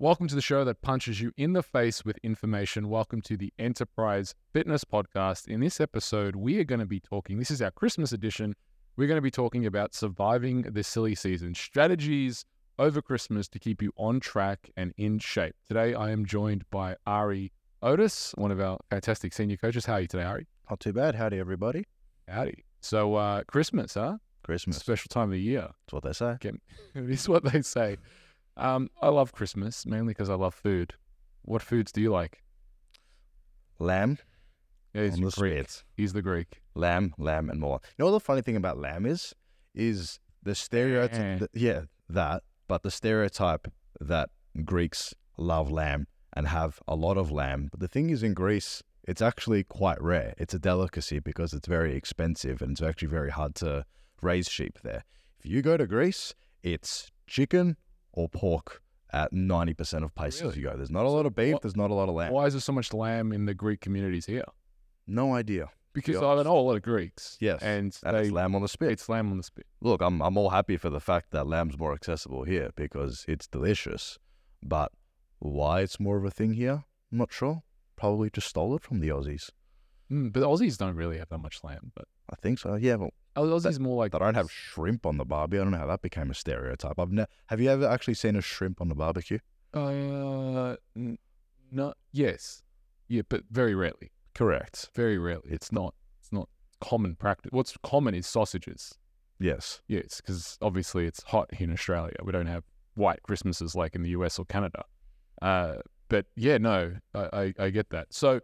Welcome to the show that punches you in the face with information. Welcome to the Enterprise Fitness Podcast. In this episode, we are going to be talking, this is our Christmas edition. We're going to be talking about surviving the silly season, strategies over Christmas to keep you on track and in shape. Today, I am joined by Ari Otis, one of our fantastic senior coaches. How are you today, Ari? Not too bad. Howdy, everybody. Howdy. So, uh, Christmas, huh? Christmas. Special time of the year. That's what they say. It is what they say. Um, I love Christmas mainly because I love food. What foods do you like? Lamb Yeah, he's the Greek. He's the Greek. Lamb, lamb, and more. You know what the funny thing about lamb is? Is the stereotype. Yeah, that. But the stereotype that Greeks love lamb and have a lot of lamb. But the thing is, in Greece, it's actually quite rare. It's a delicacy because it's very expensive and it's actually very hard to raise sheep there. If you go to Greece, it's chicken or pork at 90% of places Really? you go. There's not a lot of beef, what- there's not a lot of lamb. Why is there so much lamb in the Greek communities here? No idea. Because I know a lot of Greeks. Yes, And And they, it's lamb on the spit. it's lamb on the spit. Look, I'm I'm all happy for the fact that lamb's more accessible here because it's delicious. But why it's more of a thing here, I'm not sure. Probably just stole it from the Aussies. Mm, but Aussies don't really have that much lamb. But I think so. Yeah, but Aussies more like they don't have shrimp on the barbie. I don't know how that became a stereotype. I've ne- have you ever actually seen a shrimp on the barbecue? Uh, n- no. Yes. Yeah, but very rarely. Correct. Very rarely. It's not. It's not common practice. What's common is sausages. Yes. Yes, because obviously it's hot here in Australia. We don't have white Christmases like in the US or Canada. Uh, but yeah, no, I, I, I get that. So,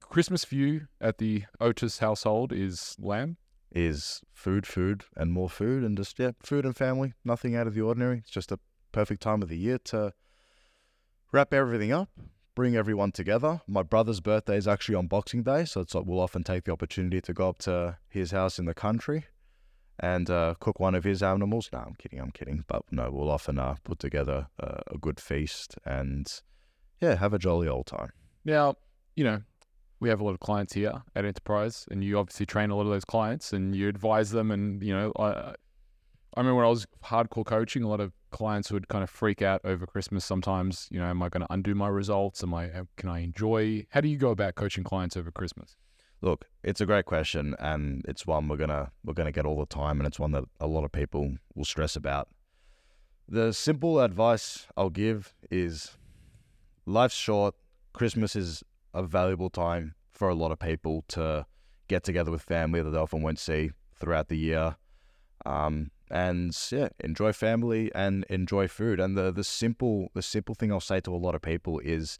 Christmas for you at the Otis household is lamb. Is food, food, and more food, and just yeah, food and family. Nothing out of the ordinary. It's just a perfect time of the year to wrap everything up, bring everyone together. My brother's birthday is actually on Boxing Day, so it's like we'll often take the opportunity to go up to his house in the country and uh, cook one of his animals. No, I'm kidding, I'm kidding. But no, we'll often uh, put together uh, a good feast and yeah, have a jolly old time. Now, you know, we have a lot of clients here at Enterprise, and you obviously train a lot of those clients and you advise them. And, you know, I, I remember when I was hardcore coaching, a lot of clients would kind of freak out over Christmas sometimes. You know, am I going to undo my results? Am I, uh, can I enjoy? How do you go about coaching clients over Christmas? Look, it's a great question, and it's one we're gonna we're gonna get all the time, and it's one that a lot of people will stress about. The simple advice I'll give is, life's short. Christmas is a valuable time for a lot of people to get together with family that they often won't see throughout the year, um, and yeah, enjoy family and enjoy food. And the the simple the simple thing I'll say to a lot of people is,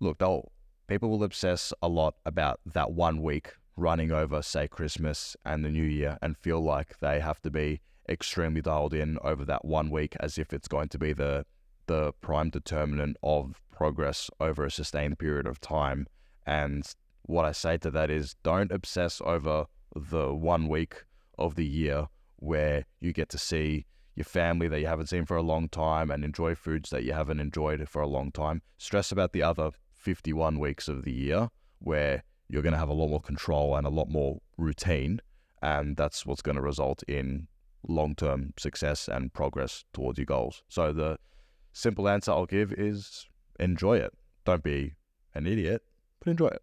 look, they'll people will obsess a lot about that one week running over, say, Christmas and the New Year and feel like they have to be extremely dialed in over that one week as if it's going to be the the prime determinant of progress over a sustained period of time. And what I say to that is don't obsess over the one week of the year where you get to see your family that you haven't seen for a long time and enjoy foods that you haven't enjoyed for a long time. Stress about the other 51 weeks of the year where you're going to have a lot more control and a lot more routine. And that's what's going to result in long term success and progress towards your goals. So, the simple answer I'll give is enjoy it. Don't be an idiot, but enjoy it.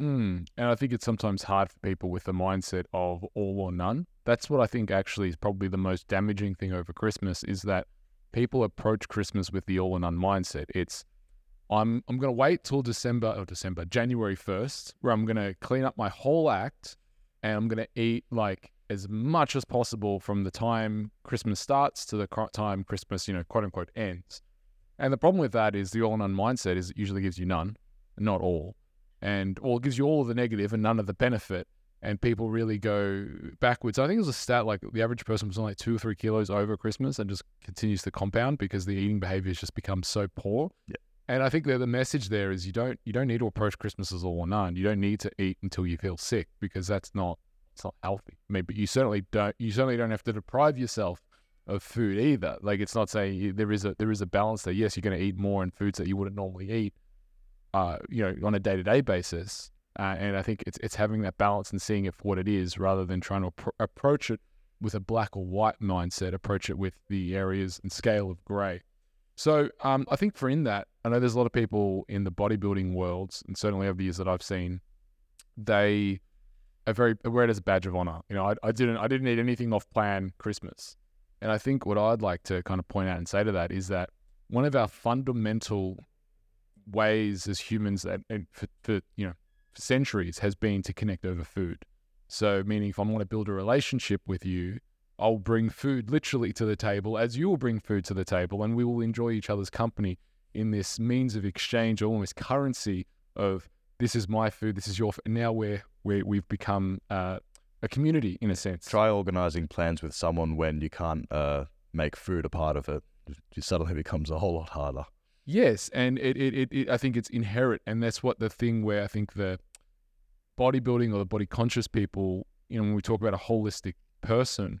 Mm. And I think it's sometimes hard for people with the mindset of all or none. That's what I think actually is probably the most damaging thing over Christmas is that people approach Christmas with the all or none mindset. It's I'm I'm gonna wait till December or December, January first, where I'm gonna clean up my whole act and I'm gonna eat like as much as possible from the time Christmas starts to the time Christmas, you know, quote unquote ends. And the problem with that is the all or none mindset is it usually gives you none, not all and or it gives you all of the negative and none of the benefit. And people really go backwards. I think it was a stat like the average person was only like two or three kilos over Christmas and just continues to compound because the eating behavior has just become so poor. Yeah. And I think that the message there is you don't you don't need to approach Christmas as all or none. You don't need to eat until you feel sick because that's not it's not healthy. But you certainly don't you certainly don't have to deprive yourself of food either. Like it's not saying you, there is a there is a balance there. Yes, you're going to eat more in foods that you wouldn't normally eat, uh, you know, on a day to day basis. Uh, and I think it's it's having that balance and seeing it for what it is, rather than trying to appro- approach it with a black or white mindset. Approach it with the areas and scale of grey. So um, I think for in that, I know there's a lot of people in the bodybuilding worlds, and certainly over the years that I've seen, they are very wear it as a badge of honor. You know, I, I didn't I didn't eat anything off plan Christmas, and I think what I'd like to kind of point out and say to that is that one of our fundamental ways as humans that for, for you know for centuries has been to connect over food. So meaning if I want to build a relationship with you, I'll bring food literally to the table as you will bring food to the table, and we will enjoy each other's company in this means of exchange, almost currency of this is my food, this is your. Food. Now we're, we we've become uh, a community in a sense. Try organizing plans with someone when you can't uh, make food a part of it. It suddenly becomes a whole lot harder. Yes, and it, it, it, it I think it's inherent, and that's what the thing where I think the bodybuilding or the body conscious people, you know, when we talk about a holistic person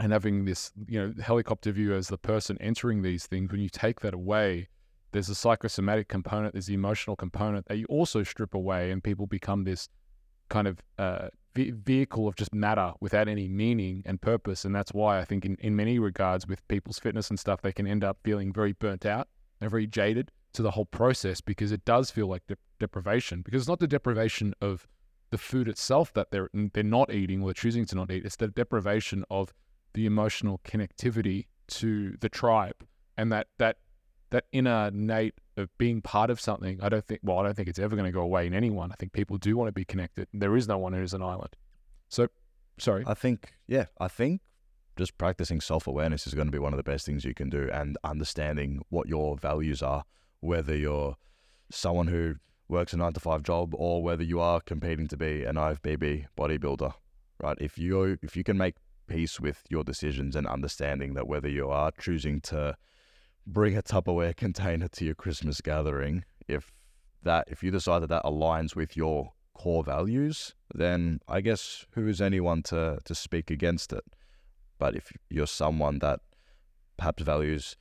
and having this, you know, helicopter view as the person entering these things, when you take that away, there's a psychosomatic component, there's the emotional component that you also strip away, and people become this kind of uh, vehicle of just matter without any meaning and purpose. And that's why I think, in, in many regards, with people's fitness and stuff, they can end up feeling very burnt out and very jaded to the whole process because it does feel like de- deprivation. Because it's not the deprivation of the food itself that they're they're not eating or choosing to not eat. It's the deprivation of the emotional connectivity to the tribe and that that that inner innate of being part of something, I don't think, well, I don't think it's ever going to go away in anyone. I think people do want to be connected. There is no one who's an island. So, sorry. I think, yeah, I think just practicing self awareness is going to be one of the best things you can do and understanding what your values are, whether you're someone who works a nine to five job or whether you are competing to be an IFBB bodybuilder, right? If you if you can make peace with your decisions and understanding that whether you are choosing to bring a Tupperware container to your Christmas gathering, if that if you decide that that aligns with your core values, then I guess who is anyone to to speak against it? But if you're someone that perhaps values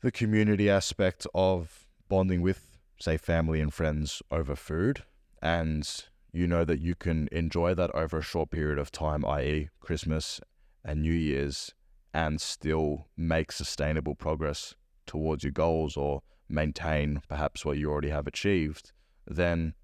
the community aspect of bonding with, say, family and friends over food, and you know that you can enjoy that over a short period of time, i.e., Christmas and New Year's, and still make sustainable progress towards your goals or maintain perhaps what you already have achieved, then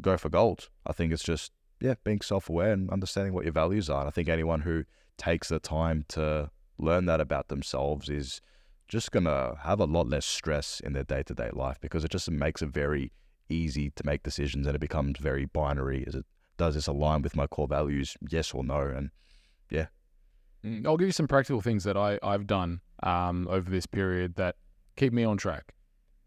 go for gold. I think it's just, yeah, being self aware and understanding what your values are. And I think anyone who takes the time to learn that about themselves is just going to have a lot less stress in their day to day life because it just makes it very easy to make decisions and it becomes very binary. Is it does this align with my core values? Yes or no? And yeah, I'll give you some practical things that I, I've done um, over this period that keep me on track.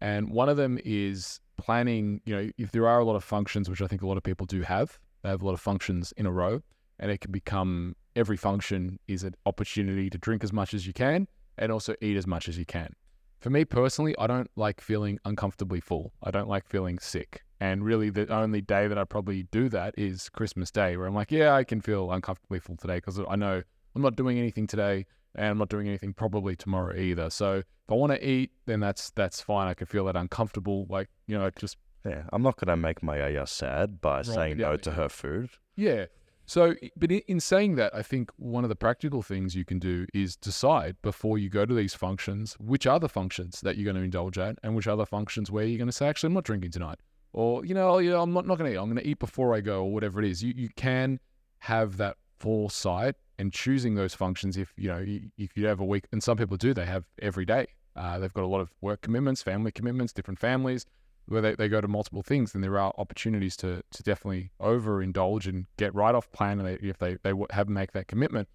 And one of them is planning, you know, if there are a lot of functions, which I think a lot of people do have, they have a lot of functions in a row, and it can become every function is an opportunity to drink as much as you can and also eat as much as you can. For me personally, I don't like feeling uncomfortably full. I don't like feeling sick. And really, the only day that I probably do that is Christmas Day, where I'm like, yeah, I can feel uncomfortably full today because I know I'm not doing anything today and I'm not doing anything probably tomorrow either. So if I want to eat, then that's that's fine. I can feel that uncomfortable, like you know, just yeah. I'm not gonna make my Yaya sad by right, saying yeah, no to her food. Yeah. So, but in saying that, I think one of the practical things you can do is decide before you go to these functions which are the functions that you're going to indulge at, and which other functions where you're going to say, actually, I'm not drinking tonight, or you know, oh, you know I'm not, not going to eat. I'm going to eat before I go, or whatever it is. You you can have that foresight and choosing those functions if you know if you have a week and some people do they have every day. Uh, they've got a lot of work commitments family commitments different families where they, they go to multiple things then there are opportunities to to definitely overindulge and get right off plan and if they they have make that commitment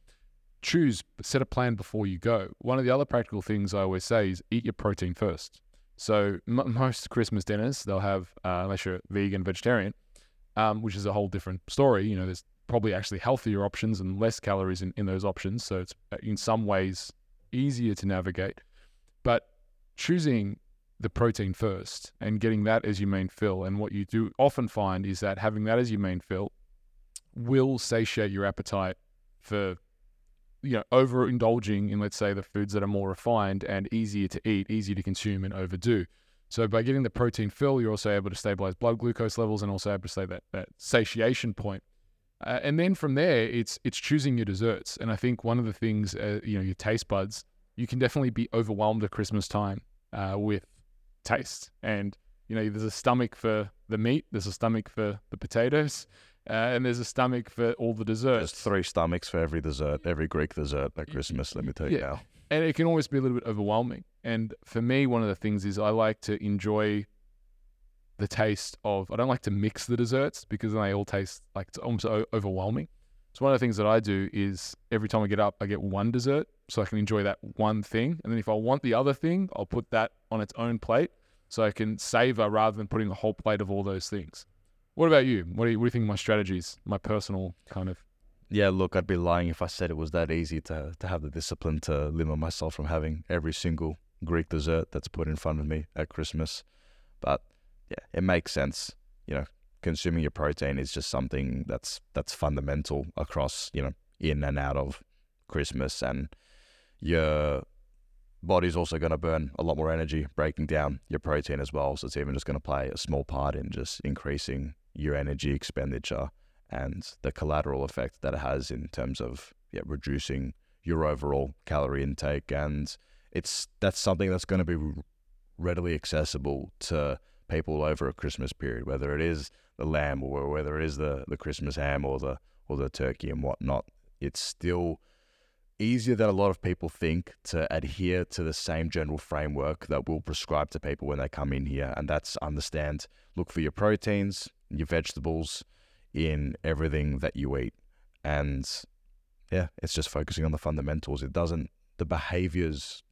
choose set a plan before you go. One of the other practical things i always say is eat your protein first. So m- most christmas dinners they'll have uh, unless you're vegan vegetarian um, which is a whole different story you know there's probably actually healthier options and less calories in, in those options. So it's uh, in some ways easier to navigate. But choosing the protein first and getting that as your main fill. And what you do often find is that having that as your main fill will satiate your appetite for you know overindulging in let's say the foods that are more refined and easier to eat, easier to consume and overdo. So by getting the protein fill, you're also able to stabilize blood glucose levels and also able to stay that, that satiation point uh, and then from there, it's it's choosing your desserts. And I think one of the things, uh, you know, your taste buds you can definitely be overwhelmed at Christmas time uh, with taste. And you know, there's a stomach for the meat, there's a stomach for the potatoes, uh, and there's a stomach for all the desserts. There's three stomachs for every dessert, every Greek dessert at Christmas. Let me tell you Yeah. now. and it can always be a little bit overwhelming. And for me, one of the things is I like to enjoy the taste of. I don't like to mix the desserts because then they all taste like it's almost overwhelming. So one of the things that I do is every time I get up, I get one dessert so I can enjoy that one thing, and then if I want the other thing, I'll put that on its own plate so I can savor rather than putting a whole plate of all those things. What about you? What do you, what do you think my strategies, my personal kind of? Yeah, look, I'd be lying if I said it was that easy to to have the discipline to limit myself from having every single Greek dessert that's put in front of me at Christmas. But yeah, it makes sense. You know, consuming your protein is just something that's that's fundamental across, you know, in and out of Christmas and your body's also going to burn a lot more energy breaking down your protein as well. So it's even just going to play a small part in just increasing your energy expenditure and the collateral effect that it has in terms of yeah, reducing your overall calorie intake. And it's that's something that's going to be readily accessible to people over a Christmas period, whether it is the lamb or whether it is the, the Christmas ham or the or the turkey and whatnot. It's still easier than a lot of people think to adhere to the same general framework that we'll prescribe to people when they come in here, and that's understand look for your proteins, your vegetables in everything that you eat. And yeah, it's just focusing on the fundamentals. It doesn't the behaviors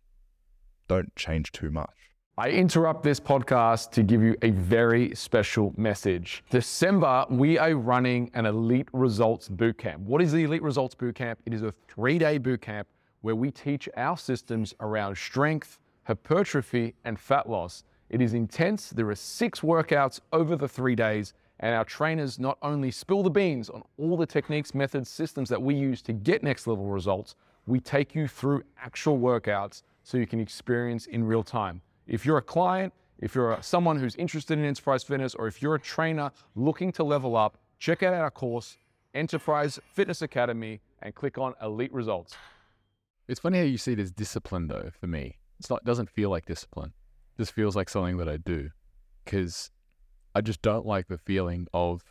don't change too much. I interrupt this podcast to give you a very special message. December, we are running an Elite Results Bootcamp. What is the Elite Results Bootcamp? It is a three day bootcamp where we teach our systems around strength, hypertrophy, and fat loss. It is intense. There are six workouts over the three days, and our trainers not only spill the beans on all the techniques, methods, systems that we use to get next level results, we take you through actual workouts so you can experience in real time. If you're a client, if you're someone who's interested in enterprise fitness, or if you're a trainer looking to level up, check out our course, Enterprise Fitness Academy, and click on Elite Results. It's funny how you see as discipline, though. For me, it's not. It doesn't feel like discipline. Just feels like something that I do, because I just don't like the feeling of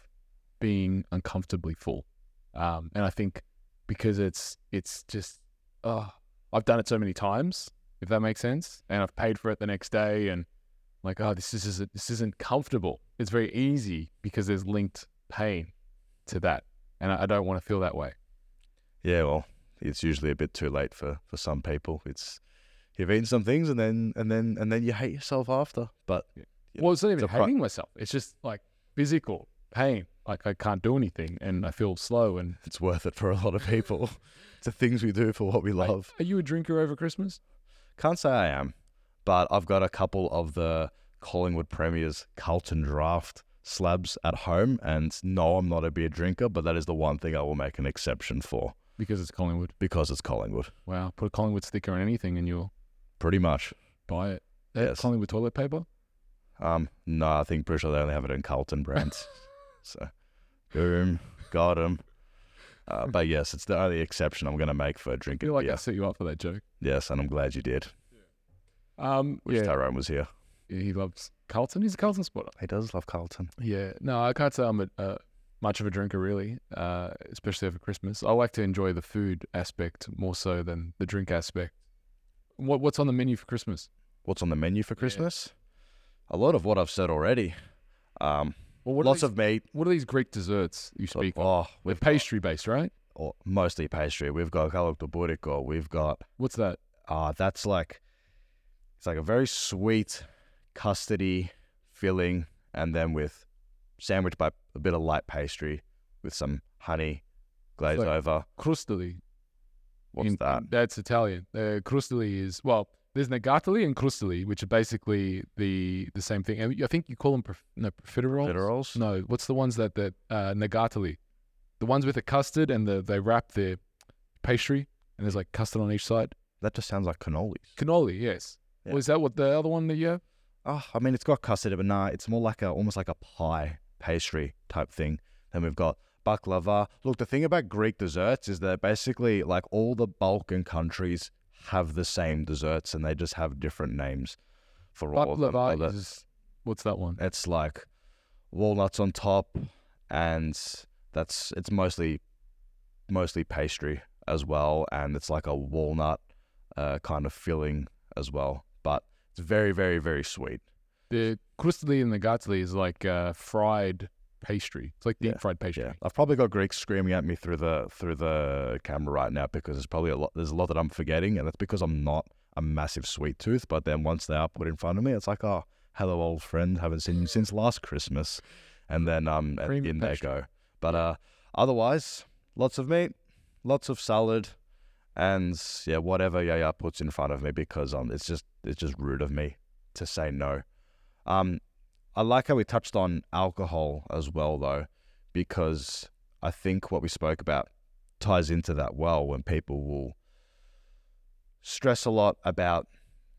being uncomfortably full. Um, and I think because it's it's just, oh, I've done it so many times, if that makes sense, and I've paid for it the next day, and like, oh, this is isn't this isn't comfortable. It's very easy because there's linked pain to that, and I, I don't want to feel that way. Yeah, well, it's usually a bit too late for, for some people. It's you've eaten some things and then and then and then you hate yourself after. But Yeah, Well, it's not it's even a pro- hating myself. It's just like physical pain. Like I can't do anything and I feel slow. And it's worth it for a lot of people. it's the things we do for what we love. are you a drinker over Christmas? Can't say I am, but I've got a couple of the Collingwood Premiers Carlton Draft slabs at home, and no, I'm not a beer drinker, but that is the one thing I will make an exception for Because it's Collingwood. because it's Collingwood. Wow. Put a Collingwood sticker on anything and you'll Pretty much. buy it. Have Yes. Collingwood toilet paper? Um, no, I think pretty sure they only have it in Carlton brands. so, boom, got him. Uh, but yes, it's the only exception I'm going to make for drinking feel like beer. I set you up for that joke. Yes, and I'm glad you did. Um, Wish yeah, Tyrone was here. he loves Carlton. He's a Carlton spotter. He does love Carlton. Yeah. No, I can't say I'm a, uh, much of a drinker really, uh, especially over Christmas. I like to enjoy the food aspect more so than the drink aspect. What What's on the menu for Christmas? What's on the menu for Yeah. Christmas? A lot of what I've said already. Um, Well, what are lots these- of meat. What are these Greek desserts you speak of? Oh, They're we've got- pastry based, right? or mostly pastry. We've got galaktoboureko. We've got What's that? uh that's like it's like a very sweet custardy filling, and then with sandwiched by a bit of light pastry with some honey glazed like- over. Crustoli. What's In- that? That's Italian. Uh, crustoli is well. There's negatali and crustoli, which are basically the the same thing. And I think you call them prof- no profiteroles. Profiteroles? No, what's the ones that that uh, negatali? The ones with the custard and the they wrap the pastry and there's like custard on each side. That just sounds like cannolis. Cannoli, yes. Yeah. Well, is that what the other one that you have? Oh, I mean, it's got custard, but nah, it's more like a almost like a pie pastry type thing. Then we've got baklava. Look, the thing about Greek desserts is that basically, like all the Balkan countries have the same desserts and they just have different names for all of them. Is what's that one? It's like walnuts on top, and that's it's mostly mostly pastry as well, and it's like a walnut uh, kind of filling as well. But it's very, very, very sweet. The krustli and the gatsli is like uh, fried pastry. It's like deep Yeah, fried pastry. Yeah, I've probably got Greeks screaming at me through the through the camera right now because there's probably a lot. There's a lot that I'm forgetting, and that's because I'm not a massive sweet tooth. But then once they are put in front of me, it's like, oh, hello, old friend, haven't seen you since last Christmas, and then um, Cream in they go. But uh, otherwise, lots of meat, lots of salad, and yeah, whatever Yaya puts in front of me because um, it's just it's just rude of me to say no. Um, I like how we touched on alcohol as well, though, because I think what we spoke about ties into that well when people will stress a lot about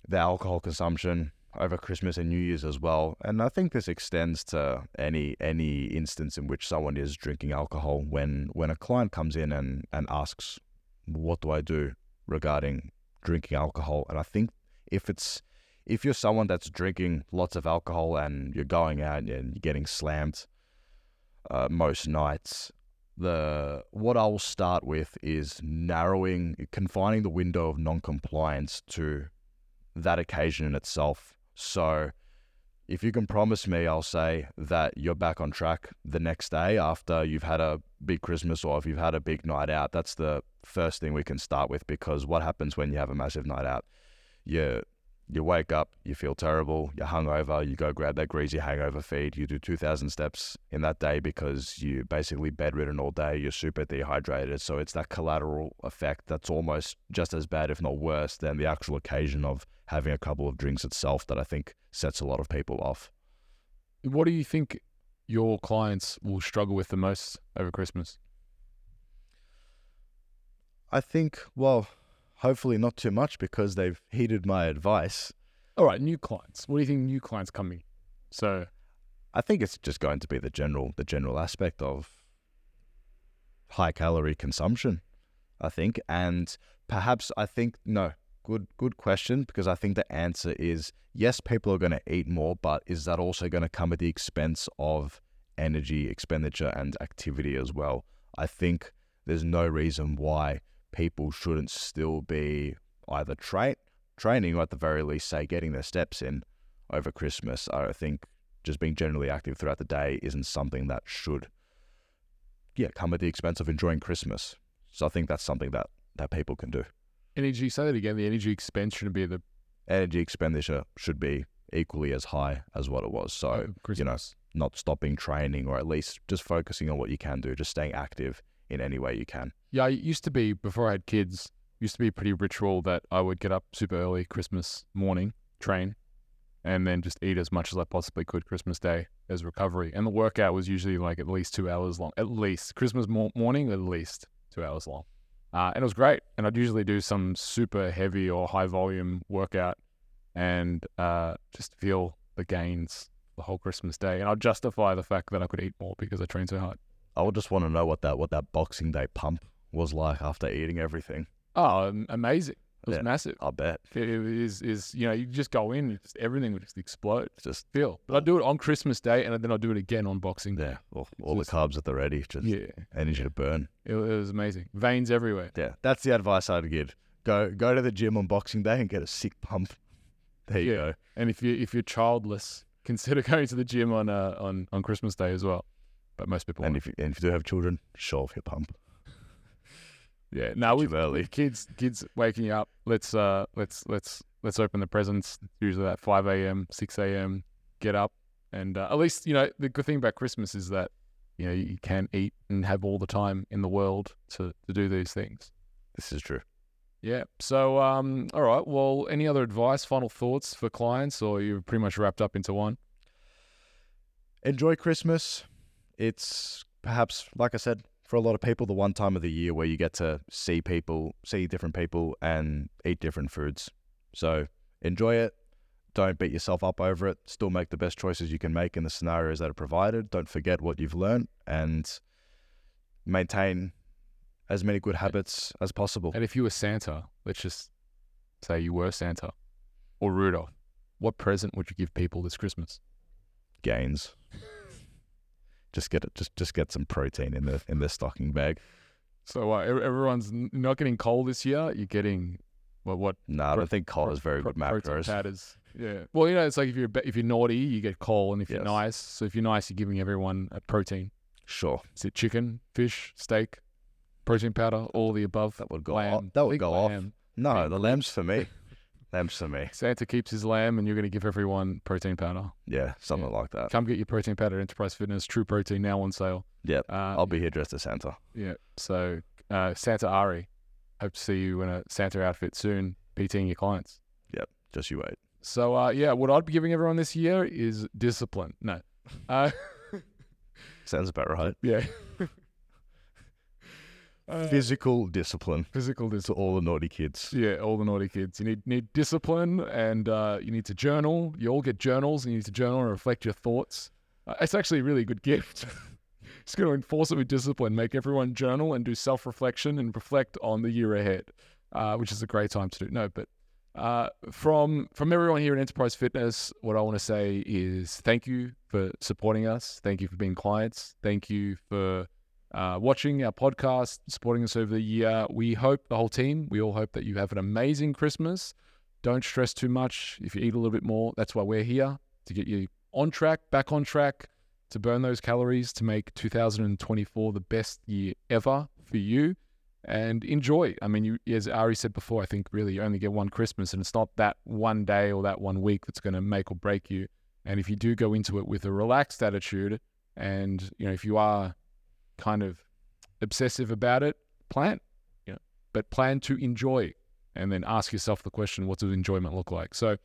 the alcohol consumption over Christmas and New Year's as well. And I think this extends to any any instance in which someone is drinking alcohol when when a client comes in and, and asks, What do I do regarding drinking alcohol? And I think if it's if you're someone that's drinking lots of alcohol and you're going out and you're getting slammed uh, most nights, the what I will start with is narrowing, confining the window of non-compliance to that occasion in itself. So, if you can promise me, I'll say that you're back on track the next day after you've had a big Christmas or if you've had a big night out. That's the first thing we can start with because what happens when you have a massive night out? You you wake up, you feel terrible, you're hungover, you go grab that greasy hangover feed, you do 2,000 steps in that day because you're basically bedridden all day, you're super dehydrated. So it's that collateral effect that's almost just as bad, if not worse, than the actual occasion of having a couple of drinks itself that I think sets a lot of people off. What do you think your clients will struggle with the most over Christmas? I think, well, hopefully not too much because they've heeded my advice. All right, new clients. What do you think new clients coming? So I think it's just going to be the general the general aspect of high calorie consumption. I think, and perhaps I think no good good question because I think the answer is yes. People are going to eat more, but is that also going to come at the expense of energy expenditure and activity as well? I think there's no reason why people shouldn't still be either tra- training or at the very least say getting their steps in over Christmas. I think just being generally active throughout the day isn't something that should yeah come at the expense of enjoying Christmas. So I think that's something that that people can do. energy. Say that again. The energy expense shouldn't be the Energy expenditure should be equally as high as what it was. So over Christmas. not stopping training or at least just focusing on what you can do, just staying active in any way you can. Yeah, it used to be before I had kids. Used to be pretty ritual that I would get up super early Christmas morning, train, and then just eat as much as I possibly could Christmas Day as recovery. And the workout was usually like at least two hours long. At least Christmas mor- morning, at least two hours long. Uh, and it was great. And I'd usually do some super heavy or high volume workout and uh, just feel the gains the whole Christmas day. And I'd justify the fact that I could eat more because I trained so hard. I would just want to know what that what that Boxing Day pump was like after eating everything. Oh, amazing. It was Yeah. massive. I bet. It is is you know you just go in, and just everything would just explode. Just Feel, but I do it on Christmas Day, and then I do it again on Boxing Day. yeah, all, all the carbs at the ready, just Yeah, energy to burn. it, it was amazing. Veins everywhere. Yeah, that's the advice I'd give. Go go to the gym on Boxing Day and get a sick pump. There you Yeah. go. And if you if you're childless, consider going to the gym on uh, on on Christmas Day as well. But most people, And if you, and if you do have children, show off your pump. yeah, now with, early. kids kids waking up, let's uh let's let's let's open the presents. Usually at five a.m., six a.m. Get up, and uh, at least you know the good thing about Christmas is that you know you can eat and have all the time in the world to to do these things. This is true. Yeah. So, um, all right. Well, any other advice, final thoughts for clients, or you're pretty much wrapped up into one? Enjoy Christmas. It's perhaps, like I said, for a lot of people, the one time of the year where you get to see people, see different people, and eat different foods. So enjoy it. Don't beat yourself up over it. Still make the best choices you can make in the scenarios that are provided. Don't forget what you've learned and maintain as many good habits as possible. And if you were Santa, let's just say you were Santa or Rudolph, what present would you give people this Christmas? Gains. Just get it. Just just get some protein in the in their stocking bag. So uh, everyone's not getting coal this year. You're getting well, what No, I don't think coal pro- is very pro- good protein macros. powders. Yeah. Well, you know, it's like if you're if you're naughty, you get coal, and if you're nice, so if you're nice, you're giving everyone a protein. Sure, Is it chicken, fish, steak, protein powder, all the above? that would go lamb. off. That would go off. No, the lamb's for me. lamb's for me. Santa keeps his lamb, and you're going to give everyone protein powder. Yeah, something like that. Come get your protein powder at Enterprise Fitness. True Protein now on sale. Yep, Uh, I'll be here dressed as Santa. Yeah. So uh, Santa Ari, hope to see you in a Santa outfit soon, PTing your clients. Yep. Just you wait. So uh, yeah, what I'd be giving everyone this year is discipline. No. Uh, Sounds about right. yeah. Uh, Physical discipline physical discipline. all the naughty kids. Yeah, all the naughty kids. You need need discipline, and uh, you need to journal. You all get journals, and you need to journal and reflect your thoughts. Uh, it's actually a really good gift. it's going to enforce it with discipline. Make everyone journal and do self reflection and reflect on the year ahead, uh, which is a great time to do. No, but uh, from from everyone here at Enterprise Fitness, what I want to say is thank you for supporting us. Thank you for being clients. Thank you for uh, watching our podcast, supporting us over the year. We hope the whole team, we all hope that you have an amazing Christmas. Don't stress too much. If you eat a little bit more, that's why we're here to get you on track, back on track, to burn those calories, to make 2024 the best year ever for you. And enjoy. I mean, you, as Ari said before, I think really you only get one Christmas, and it's not that one day or that one week that's going to make or break you. And if you do go into it with a relaxed attitude, and you know, if you are kind of obsessive about it, plan, you know, but plan to enjoy and then ask yourself the question, what does enjoyment look like? So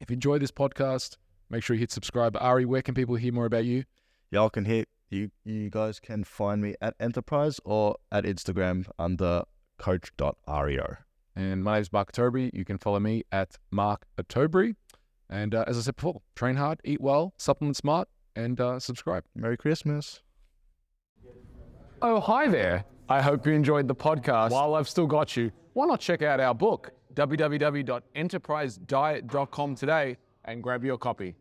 if you enjoy this podcast, make sure you hit subscribe. Ari, where can people hear more about you? Y'all can hit you. You guys can find me at Enterprise or at Instagram under coach.rio. And my name is Mark Atobry. You can follow me at Mark Atobry. And uh, as I said before, train hard, eat well, supplement smart, and uh, subscribe. Merry Christmas. Oh, hi there. I hope you enjoyed the podcast. While I've still got you, why not check out our book, www.enterprisediet.com today, and grab your copy.